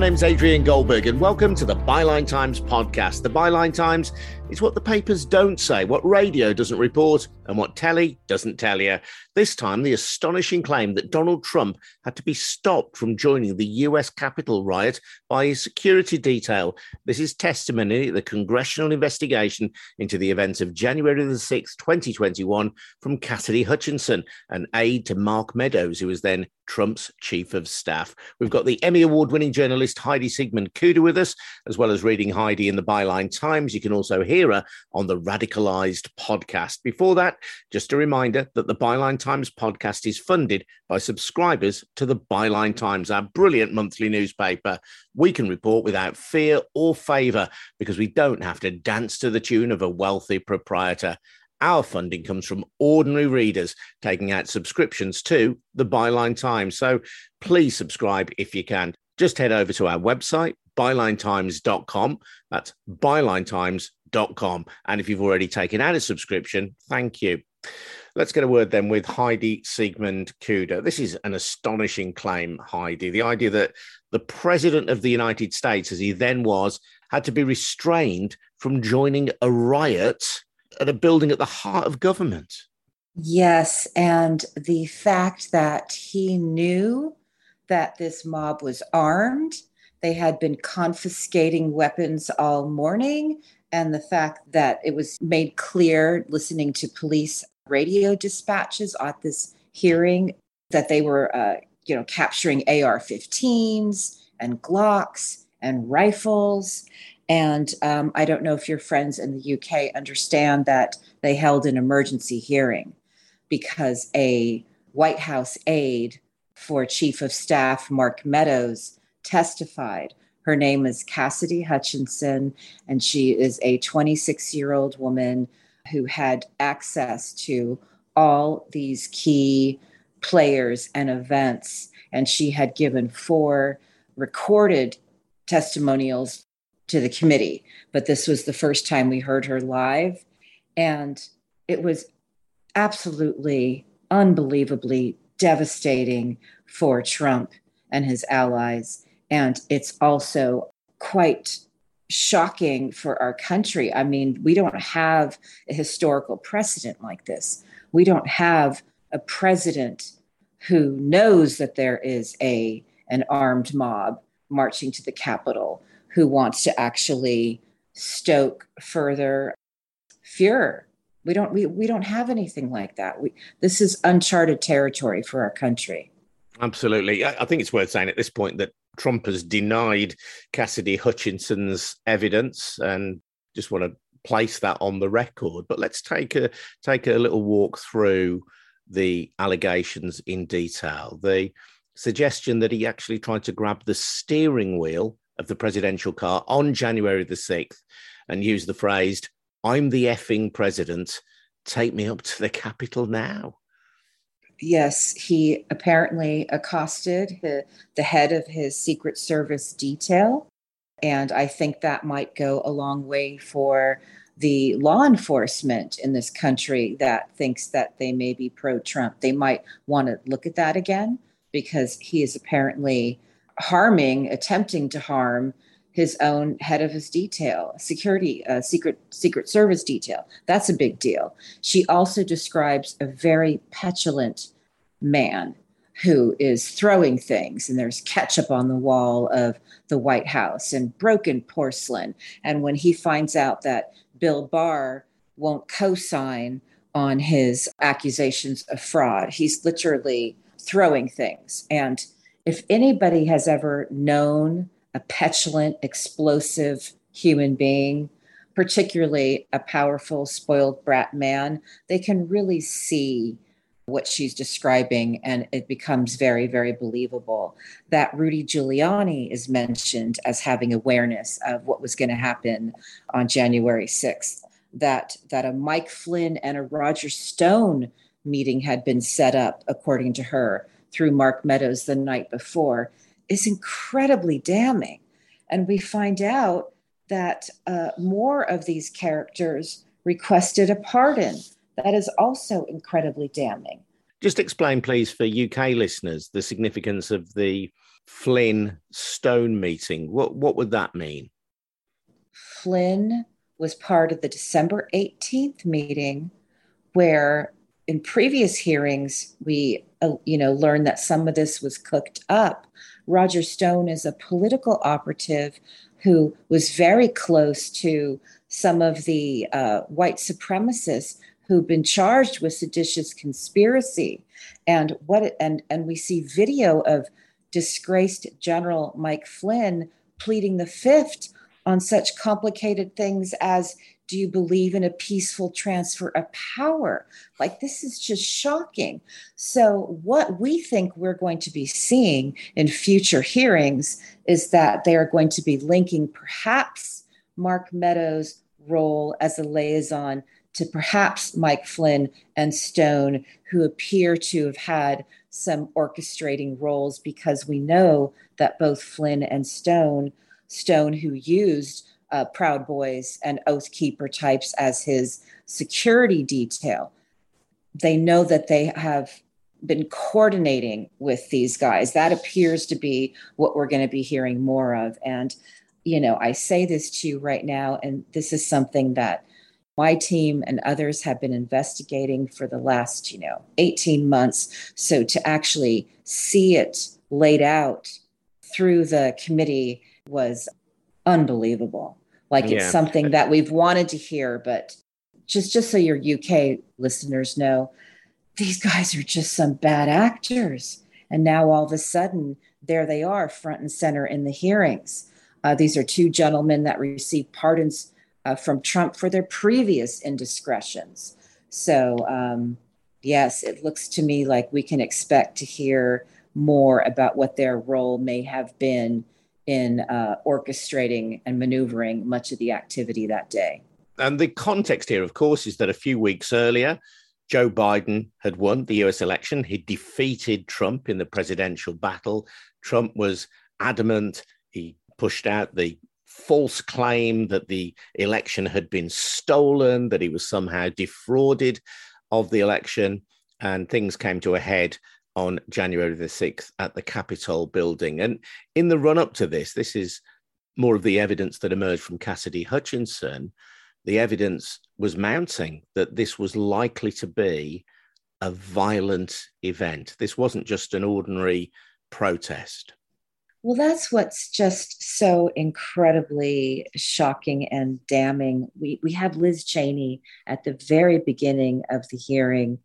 My name's Adrian Goldberg, and welcome to the Byline Times podcast. The Byline Times is what the papers don't say, what radio doesn't report, and what telly doesn't tell you. This time, the astonishing claim that Donald Trump had to be stopped from joining the US Capitol riot by his security detail. This is testimony at the congressional investigation into the events of January the 6th, 2021, from Cassidy Hutchinson, an aide to Mark Meadows, who was then Trump's chief of staff. We've got the Emmy Award winning journalist Heidi Siegmund Cuda with us, as well as reading Heidi in the Byline Times. You can also hear her on the Radicalized podcast. Before that, just a reminder that the Byline Times podcast is funded by subscribers to the Byline Times, our brilliant monthly newspaper. We can report without fear or favor because we don't have to dance to the tune of a wealthy proprietor. Our funding comes from ordinary readers taking out subscriptions to the Byline Times. So please subscribe if you can. Just head over to our website, bylinetimes.com. That's bylinetimes.com. And if you've already taken out a subscription, thank you. Let's get a word then with Heidi Siegmund Cuda. This is an astonishing claim, Heidi. The idea that the president of the United States, as he then was, had to be restrained from joining a riot at a building at the heart of government. Yes. And the fact that he knew that this mob was armed, they had been confiscating weapons all morning, and the fact that it was made clear listening to police radio dispatches at this hearing that they were, uh, you know, capturing AR-15s and Glocks and rifles. And um, I don't know if your friends in the UK understand that they held an emergency hearing because a White House aide for Chief of Staff Mark Meadows testified. Her name is Cassidy Hutchinson, and she is a 26 year old woman who had access to all these key players and events. And she had given four recorded testimonials to the committee, but this was the first time we heard her live. And it was absolutely, unbelievably devastating for Trump and his allies. And it's also quite shocking for our country. I mean, we don't have a historical precedent like this. We don't have a president who knows that there is a an armed mob marching to the Capitol who wants to actually stoke further fear. We don't we, we don't have anything like that. We this is uncharted territory for our country. Absolutely. I think it's worth saying at this point that Trump has denied Cassidy Hutchinson's evidence and just want to place that on the record. But let's take a take a little walk through the allegations in detail. The suggestion that he actually tried to grab the steering wheel of the presidential car on January the 6th and use the phrase, I'm the effing president. Take me up to the Capitol now. Yes, he apparently accosted the, the head of his Secret Service detail. And I think that might go a long way for the law enforcement in this country that thinks that they may be pro Trump. They might want to look at that again because he is apparently harming, attempting to harm his own head of his detail, security, uh, secret secret service detail. That's a big deal. She also describes a very petulant man who is throwing things, and there's ketchup on the wall of the White House and broken porcelain. And when he finds out that Bill Barr won't co-sign on his accusations of fraud, he's literally throwing things and if anybody has ever known a petulant, explosive human being, particularly a powerful, spoiled brat man, they can really see what she's describing and it becomes very, very believable. That Rudy Giuliani is mentioned as having awareness of what was going to happen on January 6th. That, that a Mike Flynn and a Roger Stone meeting had been set up, according to her, through Mark Meadows the night before is incredibly damning. And we find out that uh, more of these characters requested a pardon. That is also incredibly damning. Just explain, please, for UK listeners, the significance of the Flynn Stone meeting. What what would that mean? Flynn was part of the December 18th meeting where in previous hearings we uh, you know learned that some of this was cooked up. Roger Stone is a political operative who was very close to some of the uh, white supremacists who've been charged with seditious conspiracy. And what and and we see video of disgraced general mike flynn pleading the fifth on such complicated things as do you believe in a peaceful transfer of power? Like, this is just shocking. So, what we think we're going to be seeing in future hearings is that they are going to be linking perhaps Mark Meadows' role as a liaison to perhaps Mike Flynn and Stone, who appear to have had some orchestrating roles because we know that both Flynn and Stone, Stone, who used uh, Proud Boys and Oath Keeper types as his security detail. They know that they have been coordinating with these guys. That appears to be what we're going to be hearing more of. And, you know, I say this to you right now, and this is something that my team and others have been investigating for the last, you know, 18 months. So to actually see it laid out through the committee was unbelievable. Like yeah. it's something that we've wanted to hear, but just just so your UK listeners know, these guys are just some bad actors. And now all of a sudden, there they are, front and center in the hearings. Uh, these are two gentlemen that received pardons uh, from Trump for their previous indiscretions. So, um, yes, it looks to me like we can expect to hear more about what their role may have been in uh, orchestrating and maneuvering much of the activity that day. And the context here, of course, is that a few weeks earlier, Joe Biden had won the US election. He defeated Trump in the presidential battle. Trump was adamant. He pushed out the false claim that the election had been stolen, that he was somehow defrauded of the election. And things came to a head on January the 6th at the Capitol building. And in the run up to this, this is more of the evidence that emerged from Cassidy Hutchinson. The evidence was mounting that this was likely to be a violent event. This wasn't just an ordinary protest. Well, that's what's just so incredibly shocking and damning. We, we have Liz Cheney at the very beginning of the hearing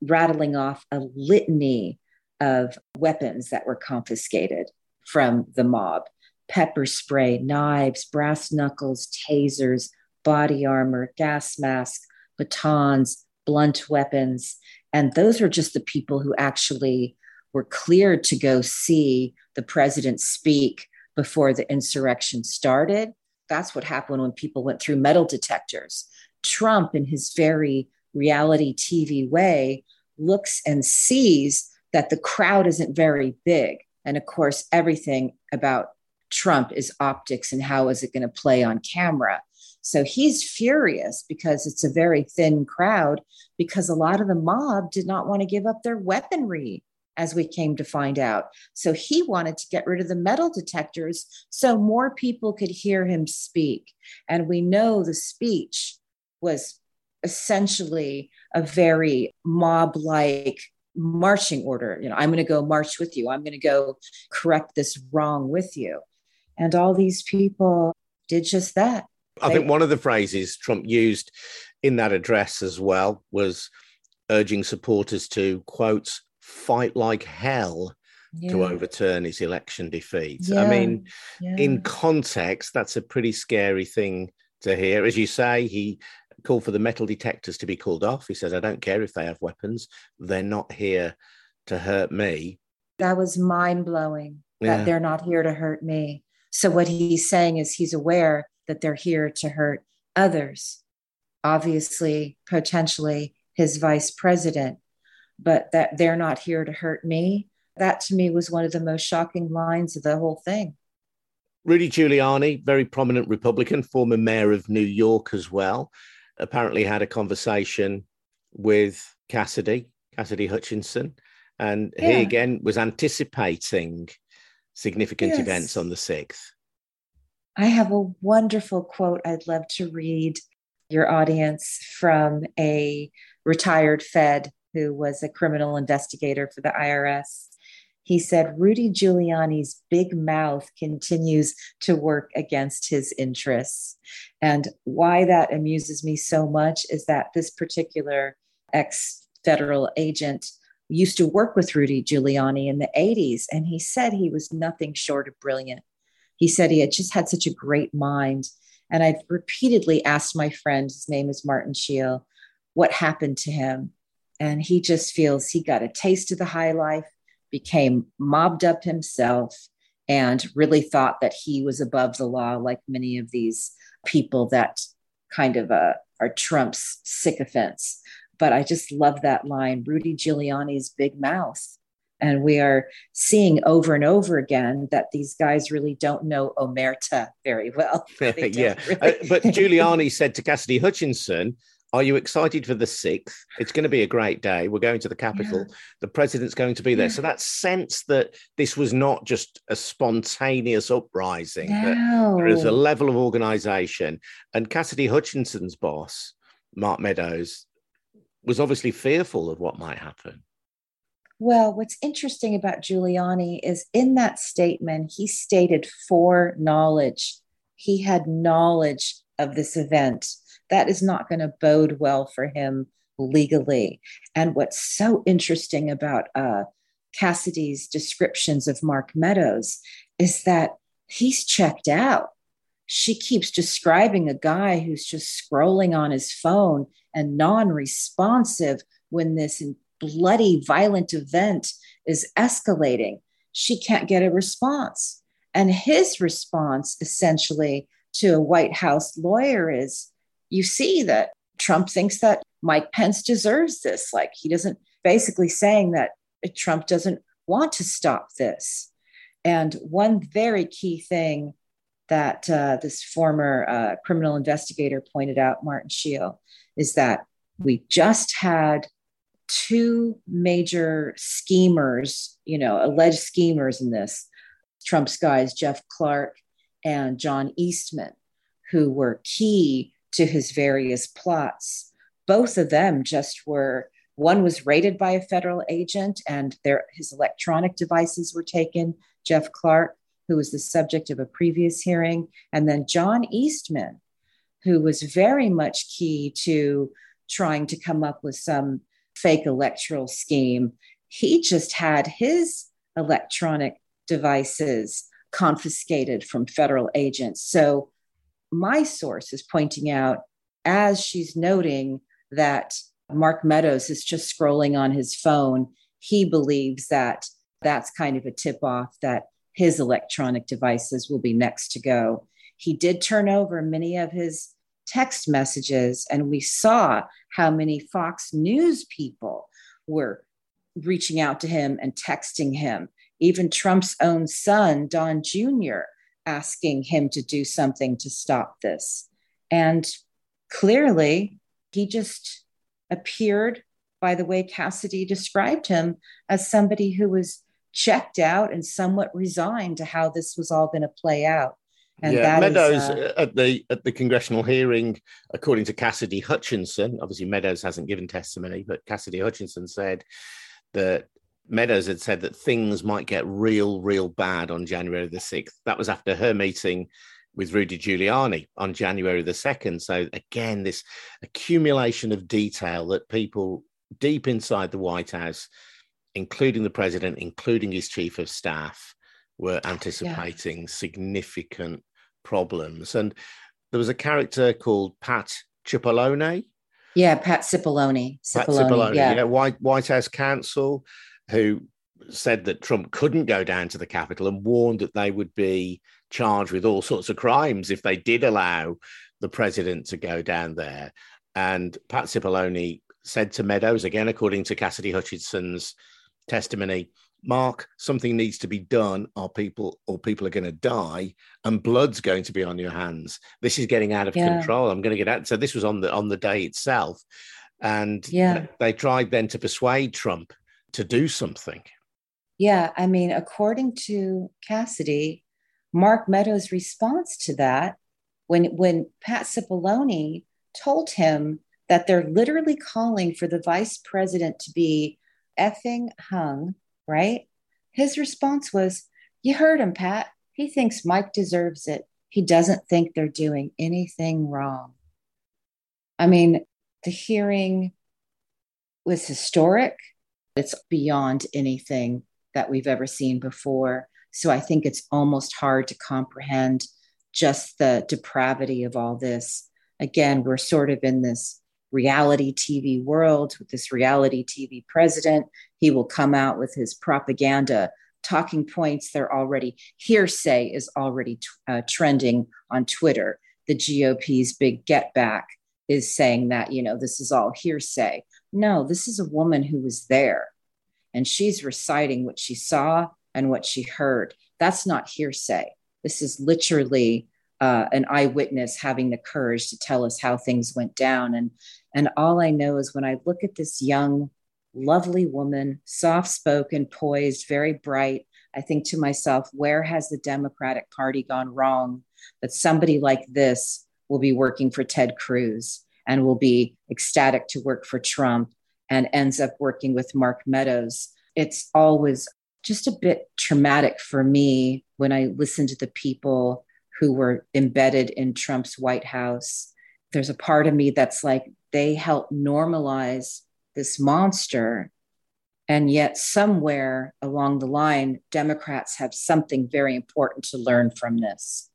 rattling off a litany of weapons that were confiscated from the mob pepper spray, knives, brass knuckles, tasers, body armor, gas masks, batons, blunt weapons. And those are just the people who actually were cleared to go see the president speak before the insurrection started. That's what happened when people went through metal detectors. Trump, in his very reality TV way, looks and sees that the crowd isn't very big. And of course, everything about Trump is optics and how is it going to play on camera. So he's furious because it's a very thin crowd, because a lot of the mob did not want to give up their weaponry, as we came to find out. So he wanted to get rid of the metal detectors so more people could hear him speak. And we know the speech was essentially a very mob like marching order. You know, I'm going to go march with you. I'm going to go correct this wrong with you. And all these people did just that. I they, think one of the phrases Trump used in that address as well was urging supporters to, quote, fight like hell yeah. to overturn his election defeat. Yeah. I mean, yeah. in context, that's a pretty scary thing to hear. As you say, he called for the metal detectors to be called off. He says, I don't care if they have weapons, they're not here to hurt me. That was mind blowing that yeah. they're not here to hurt me. So, what he's saying is he's aware that they're here to hurt others, obviously, potentially his vice president, but that they're not here to hurt me. That to me was one of the most shocking lines of the whole thing. Rudy Giuliani, very prominent Republican, former mayor of New York as well apparently had a conversation with Cassidy, Cassidy Hutchinson, and yeah. he again was anticipating significant yes. events on the 6th. I have a wonderful quote I'd love to read your audience from a retired Fed who was a criminal investigator for the IRS. He said Rudy Giuliani's big mouth continues to work against his interests. And why that amuses me so much is that this particular ex federal agent used to work with Rudy Giuliani in the 80s, and he said he was nothing short of brilliant. He said he had just had such a great mind. And I've repeatedly asked my friend, his name is Martin Scheel, what happened to him. And he just feels he got a taste of the high life became mobbed up himself and really thought that he was above the law, like many of these people that kind of uh, are Trump's sycophants. But I just love that line Rudy Giuliani's big mouth. And we are seeing over and over again that these guys really don't know Omerta very well. yeah. Really. Uh, but Giuliani said to Cassidy Hutchinson, are you excited for the 6th? It's going to be a great day. We're going to the Capitol. Yeah. The president's going to be there. Yeah. So that sense that this was not just a spontaneous uprising, no. there is a level of organization. And Cassidy Hutchinson's boss, Mark Meadows, was obviously fearful of what might happen. Well, what's interesting about Giuliani is in that statement, he stated foreknowledge. He had knowledge of this event that is not going to bode well for him legally. And what's so interesting about uh, Cassidy's descriptions of Mark Meadows is that he's checked out. She keeps describing a guy who's just scrolling on his phone and non responsive when this bloody, violent event is escalating. She can't get a response. And his response, essentially, to a White House lawyer is you see that Trump thinks that Mike Pence deserves this. Like he doesn't basically saying that Trump doesn't want to stop this. And one very key thing that uh, this former uh, criminal investigator pointed out, Martin Scheel, is that we just had two major schemers, you know, alleged schemers in this Trump's guys, Jeff Clark and John Eastman, who were key to his various plots. Both of them just were one was raided by a federal agent and their his electronic devices were taken. Jeff Clark, who was the subject of a previous hearing, and then John Eastman, who was very much key to trying to come up with some fake electoral scheme. He just had his electronic devices confiscated from federal agents. So my source is pointing out as she's noting that Mark Meadows is just scrolling on his phone, he believes that that's kind of a tip off that his electronic devices will be next to go. He did turn over many of his text messages, and we saw how many Fox News people were reaching out to him and texting him. Even Trump's own son, Don Jr., asking him to do something to stop this. And clearly, he just appeared, by the way Cassidy described him, as somebody who was checked out and somewhat resigned to how this was all going to play out. And yeah, Meadows is, uh, at the at the congressional hearing, according to Cassidy Hutchinson, obviously Meadows hasn't given testimony, but Cassidy Hutchinson said that Meadows had said that things might get real, real bad on January the 6th. That was after her meeting with Rudy Giuliani on January the 2nd. So, again, this accumulation of detail that people deep inside the White House, including the president, including his chief of staff, were anticipating yeah. significant problems. And there was a character called Pat Cipollone. Yeah, Pat Cipollone. Cipollone, Pat Cipollone yeah. yeah. White, White House counsel who said that Trump couldn't go down to the Capitol and warned that they would be charged with all sorts of crimes if they did allow the president to go down there. And Pat Cipollone said to Meadows, again, according to Cassidy Hutchinson's testimony, Mark, something needs to be done, or people or people are going to die, and blood's going to be on your hands. This is getting out of yeah. control. I'm going to get out. So this was on the on the day itself, and yeah. they tried then to persuade Trump to do something. Yeah, I mean, according to Cassidy, Mark Meadows' response to that, when when Pat Cipollone told him that they're literally calling for the vice president to be effing hung, right? His response was, You heard him, Pat. He thinks Mike deserves it. He doesn't think they're doing anything wrong. I mean, the hearing was historic. It's beyond anything that we've ever seen before. So I think it's almost hard to comprehend just the depravity of all this. Again, we're sort of in this reality TV world with this reality TV president. He will come out with his propaganda talking points. They're already hearsay is already t- uh, trending on Twitter. The GOP's big get back is saying that, you know, this is all hearsay. No, this is a woman who was there and she's reciting what she saw and what she heard. That's not hearsay. This is literally uh, an eyewitness having the courage to tell us how things went down. And and all I know is when I look at this young, lovely woman, soft spoken, poised, very bright, I think to myself, where has the Democratic Party gone wrong? That somebody like this will be working for Ted Cruz and will be ecstatic to work for Trump and ends up working with Mark Meadows. It's always just a bit traumatic for me when I listen to the people who were embedded in Trump's White House. There's a part of me that's like, they help normalize this monster. And yet, somewhere along the line, Democrats have something very important to learn from this.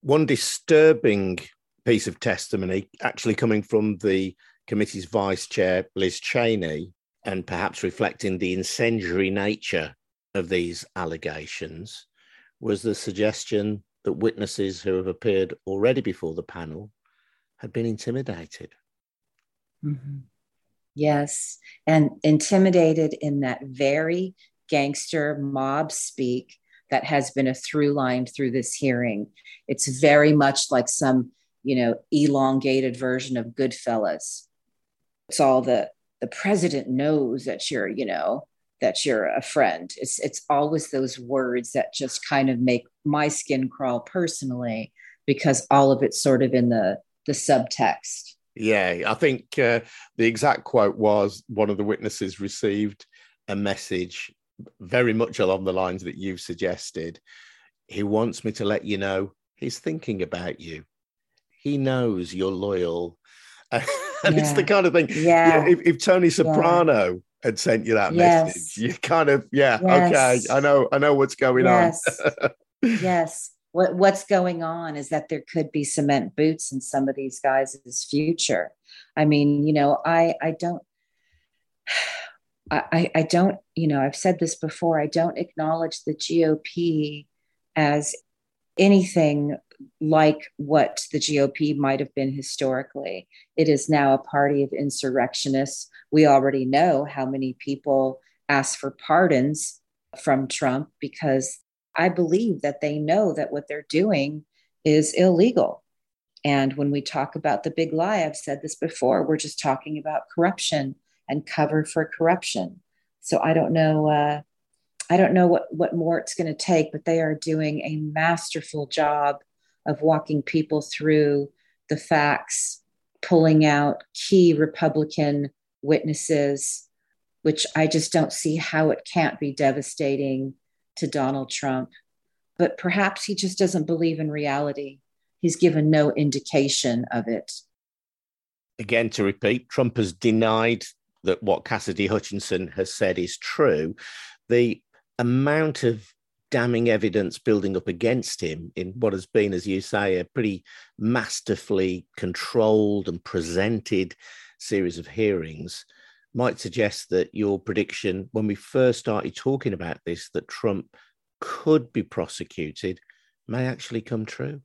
One disturbing piece of testimony, actually coming from the committee's vice chair, Liz Cheney, and perhaps reflecting the incendiary nature of these allegations, was the suggestion that witnesses who have appeared already before the panel had been intimidated. Mm-hmm. Yes, and intimidated in that very gangster mob speak that has been a through line through this hearing. It's very much like some, you know, elongated version of Goodfellas. It's all the the president knows that you're, you know, that you're a friend. It's it's always those words that just kind of make my skin crawl personally because all of it's sort of in the the subtext. Yeah, I think uh, the exact quote was one of the witnesses received a message very much along the lines that you've suggested. He wants me to let you know he's thinking about you. He knows you're loyal. and yeah. it's the kind of thing. Yeah. if, if, Tony Soprano yeah. had sent you that yes. message, you kind of, yeah, yes. okay, I know, I know what's going yes. on. yes what, what's going on is that there could be cement boots in some of these guys' future. I mean, you know, I I don't I, I don't, you know, I've said this before, I don't acknowledge the GOP as anything like what the GOP might have been historically. It is now a party of insurrectionists. We already know how many people ask for pardons from Trump because I believe that they know that what they're doing is illegal. And when we talk about the big lie, I've said this before, we're just talking about corruption and cover for corruption. So I don't know. Uh, I don't know what, what more it's going to take, but they are doing a masterful job of walking people through the facts, pulling out key Republican witnesses, which I just don't see how it can't be devastating to Donald Trump, but perhaps he just doesn't believe in reality. He's given no indication of it. Again, to repeat, Trump has denied that what Cassidy Hutchinson has said is true. The amount of damning evidence building up against him in what has been, as you say, a pretty masterfully controlled and presented series of hearings might suggest that your prediction when we first started talking about this that Trump could be prosecuted may actually come true?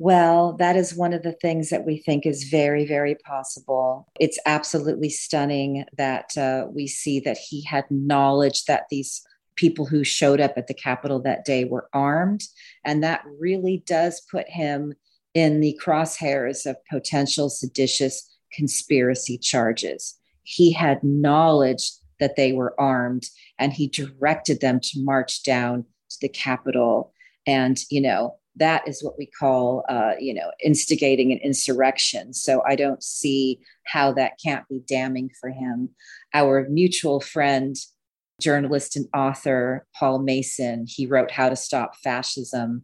Well, that is one of the things that we think is very, very possible. It's absolutely stunning that uh, we see that he had knowledge that these people who showed up at the Capitol that day were armed. And that really does put him in the crosshairs of potential seditious conspiracy charges he had knowledge that they were armed and he directed them to march down to the Capitol. And, you know, that is what we call, uh, you know, instigating an insurrection. So I don't see how that can't be damning for him. Our mutual friend, journalist and author Paul Mason, he wrote How to Stop Fascism.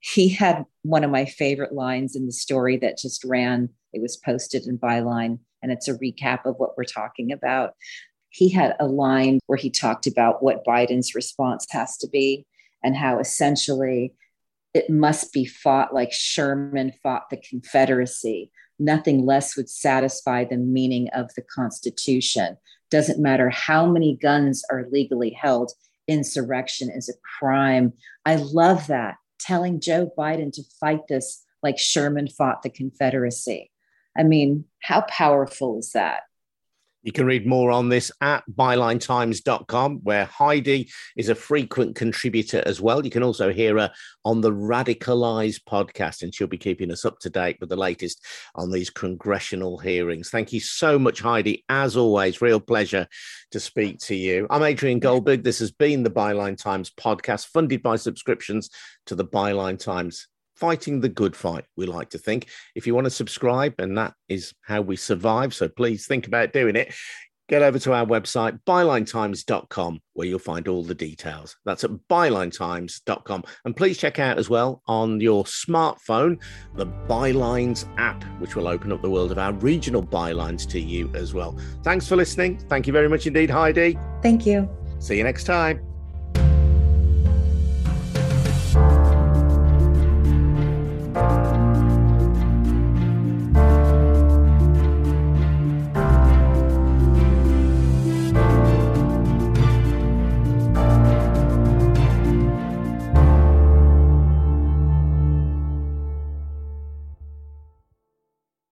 He had one of my favorite lines in the story that just ran. It was posted in Byline, and it's a recap of what we're talking about. He had a line where he talked about what Biden's response has to be and how essentially it must be fought like Sherman fought the Confederacy. Nothing less would satisfy the meaning of the Constitution. Doesn't matter how many guns are legally held, insurrection is a crime. I love that. Telling Joe Biden to fight this like Sherman fought the Confederacy. I mean, how powerful is that? You can read more on this at bylinetimes.com, where Heidi is a frequent contributor as well. You can also hear her on the Radicalized podcast, and she'll be keeping us up to date with the latest on these congressional hearings. Thank you so much, Heidi. As always, real pleasure to speak to you. I'm Adrian Goldberg. This has been the Byline Times podcast, funded by subscriptions to the Byline Times fighting the good fight, we like to think. If you want to subscribe, and that is how we survive, so please think about doing it. Get over to our website, bylinetimes.com, where you'll find all the details. That's at bylinetimes.com. And please check out as well on your smartphone the Bylines app, which will open up the world of our regional bylines to you as well. Thanks for listening. Thank you very much indeed, Heidi. Thank you. See you next time.